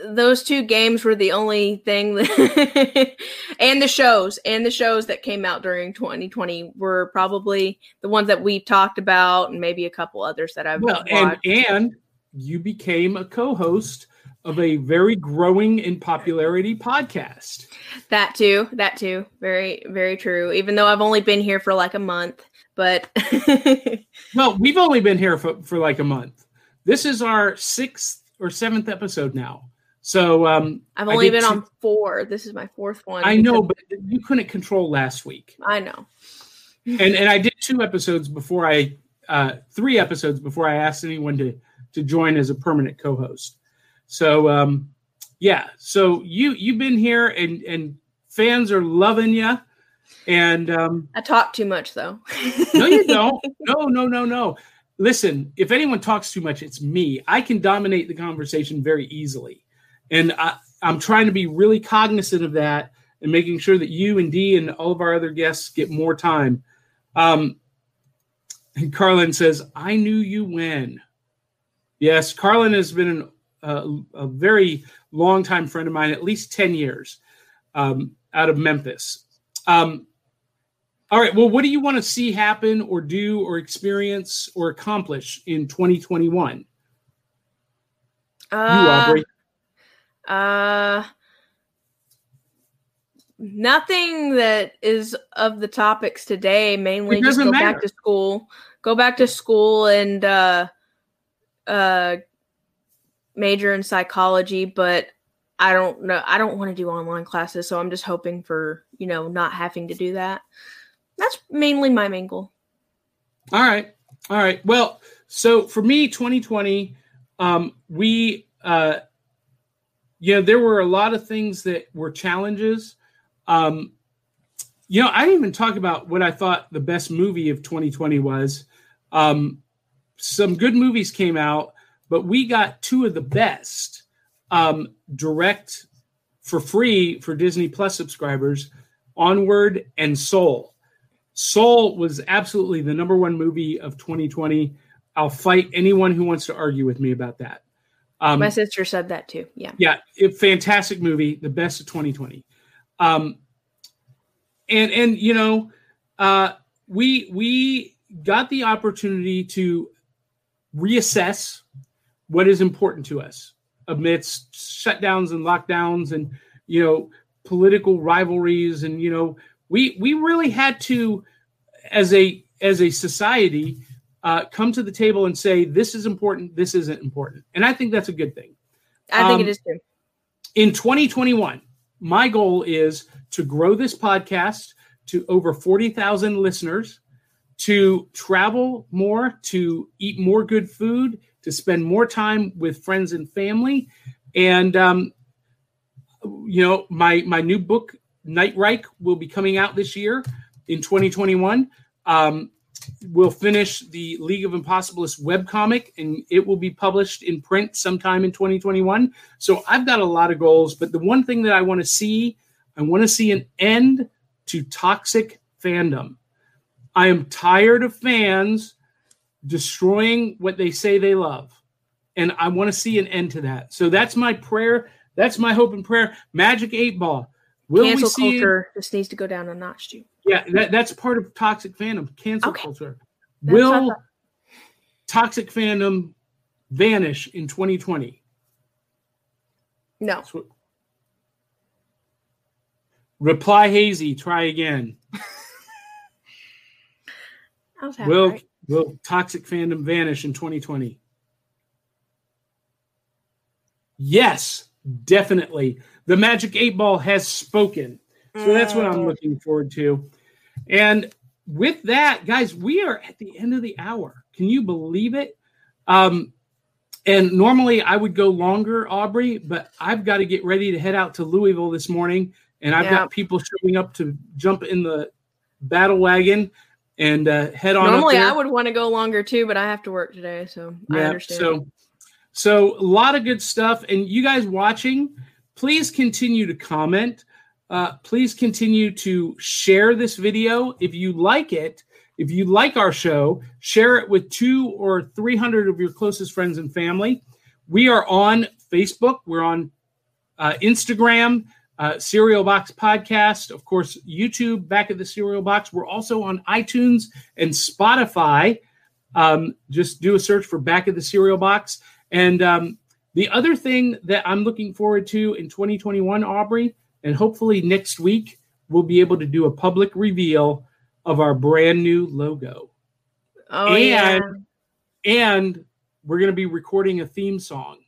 those two games were the only thing that and the shows and the shows that came out during 2020 were probably the ones that we talked about and maybe a couple others that I've well, and and you became a co-host of a very growing in popularity podcast. That too, that too. Very very true. Even though I've only been here for like a month, but well, we've only been here for, for like a month. This is our sixth or seventh episode now. So um, I've only been two, on four. This is my fourth one. I know, but you couldn't control last week. I know. and and I did two episodes before I uh, three episodes before I asked anyone to to join as a permanent co-host. So um, yeah, so you you've been here and and fans are loving you. And um, I talk too much, though. no, you don't. No, no, no, no. Listen, if anyone talks too much, it's me. I can dominate the conversation very easily, and I, I'm trying to be really cognizant of that and making sure that you and Dee and all of our other guests get more time. Um, and Carlin says, "I knew you when." Yes, Carlin has been an, uh, a very long time friend of mine, at least ten years, um, out of Memphis. Um, all right. Well, what do you want to see happen or do or experience or accomplish in 2021? Uh, you, Aubry. Uh, nothing that is of the topics today. Mainly just go matter. back to school. Go back to school and uh, uh, major in psychology, but I don't know. I don't want to do online classes, so I'm just hoping for you know not having to do that that's mainly my main goal. All right. All right. Well, so for me, 2020, um, we, uh, yeah, there were a lot of things that were challenges. Um, you know, I didn't even talk about what I thought the best movie of 2020 was. Um, some good movies came out, but we got two of the best um, direct for free for Disney Plus subscribers Onward and Soul. Soul was absolutely the number one movie of 2020. I'll fight anyone who wants to argue with me about that. Um, My sister said that too. Yeah. Yeah. It, fantastic movie. The best of 2020. Um, and, and, you know, uh, we, we got the opportunity to reassess what is important to us amidst shutdowns and lockdowns and, you know, political rivalries and, you know, we we really had to as a as a society uh, come to the table and say this is important this isn't important. And i think that's a good thing. I think um, it is too. in 2021 my goal is to grow this podcast to over 40,000 listeners to travel more to eat more good food to spend more time with friends and family. And um, you know my my new book Night Reich will be coming out this year in 2021. Um, we'll finish the League of Impossibilists webcomic and it will be published in print sometime in 2021. So I've got a lot of goals, but the one thing that I want to see, I want to see an end to toxic fandom. I am tired of fans destroying what they say they love. And I want to see an end to that. So that's my prayer. That's my hope and prayer. Magic 8 Ball. Will Cancel culture just needs to go down a notch too. Yeah, that, that's part of toxic fandom. Cancel okay. culture. That's Will toxic fandom vanish in 2020? No. Reply hazy. Try again. will right. will toxic fandom vanish in 2020? Yes, definitely the Magic Eight Ball has spoken. So that's what I'm mm. looking forward to. And with that, guys, we are at the end of the hour. Can you believe it? Um, and normally I would go longer, Aubry, but I've got to get ready to head out to Louisville this morning, and I've yeah. got people showing up to jump in the battle wagon and uh, head on. Normally, I would want to go longer too, but I have to work today, so yeah, I understand. So, so a lot of good stuff, and you guys watching please continue to comment. Uh, please continue to share this video if you like it. If you like our show, share it with two or 300 of your closest friends and family. We are on Facebook, we're on uh, Instagram, uh, Cereal Box Podcast, of course, YouTube, Back of the Cereal Box. We're also on iTunes and Spotify. Um, just do a search for Back of the Cereal Box. And um, the other thing that I'm looking forward to in 2021, Aubry, and hopefully next week, we'll be able to do a public reveal of our brand new logo. Oh and, yeah. And we're going to be recording a theme song.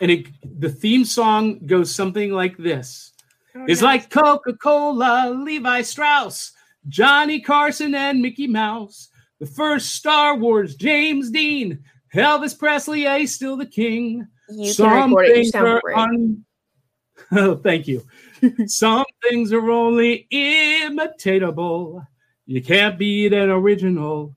And it, the theme song goes something like this. Oh, It's like Coca Cola, Levi Strauss, Johnny Carson, and Mickey Mouse. The first Star Wars, James Dean, Elvis Presley, A still the king. you can record it. You sound great. un- thank you. Some things are only imitatable. You can't beat an original.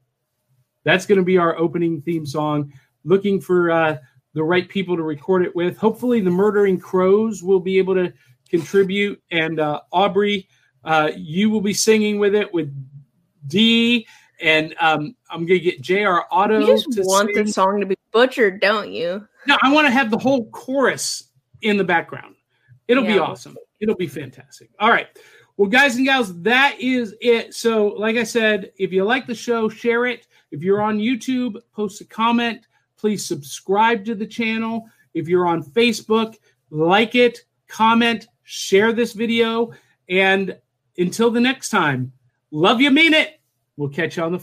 That's going to be our opening theme song. Looking for uh, the right people to record it with. Hopefully, the Murdering Crows will be able to contribute. And uh, Aubry, uh, you will be singing with it with Dee. And um, I'm going to get JR Auto. you just to want sing. the song to be butchered, don't you? No, I want to have the whole chorus in the background. It'll be Yeah. awesome. It'll be fantastic. All right. Well, guys and gals, that is it. So, like I said, if you like the show, share it. If you're on YouTube, post a comment. Please subscribe to the channel. If you're on Facebook, like it, comment, share this video. And until the next time, love you, mean it. We'll catch you on the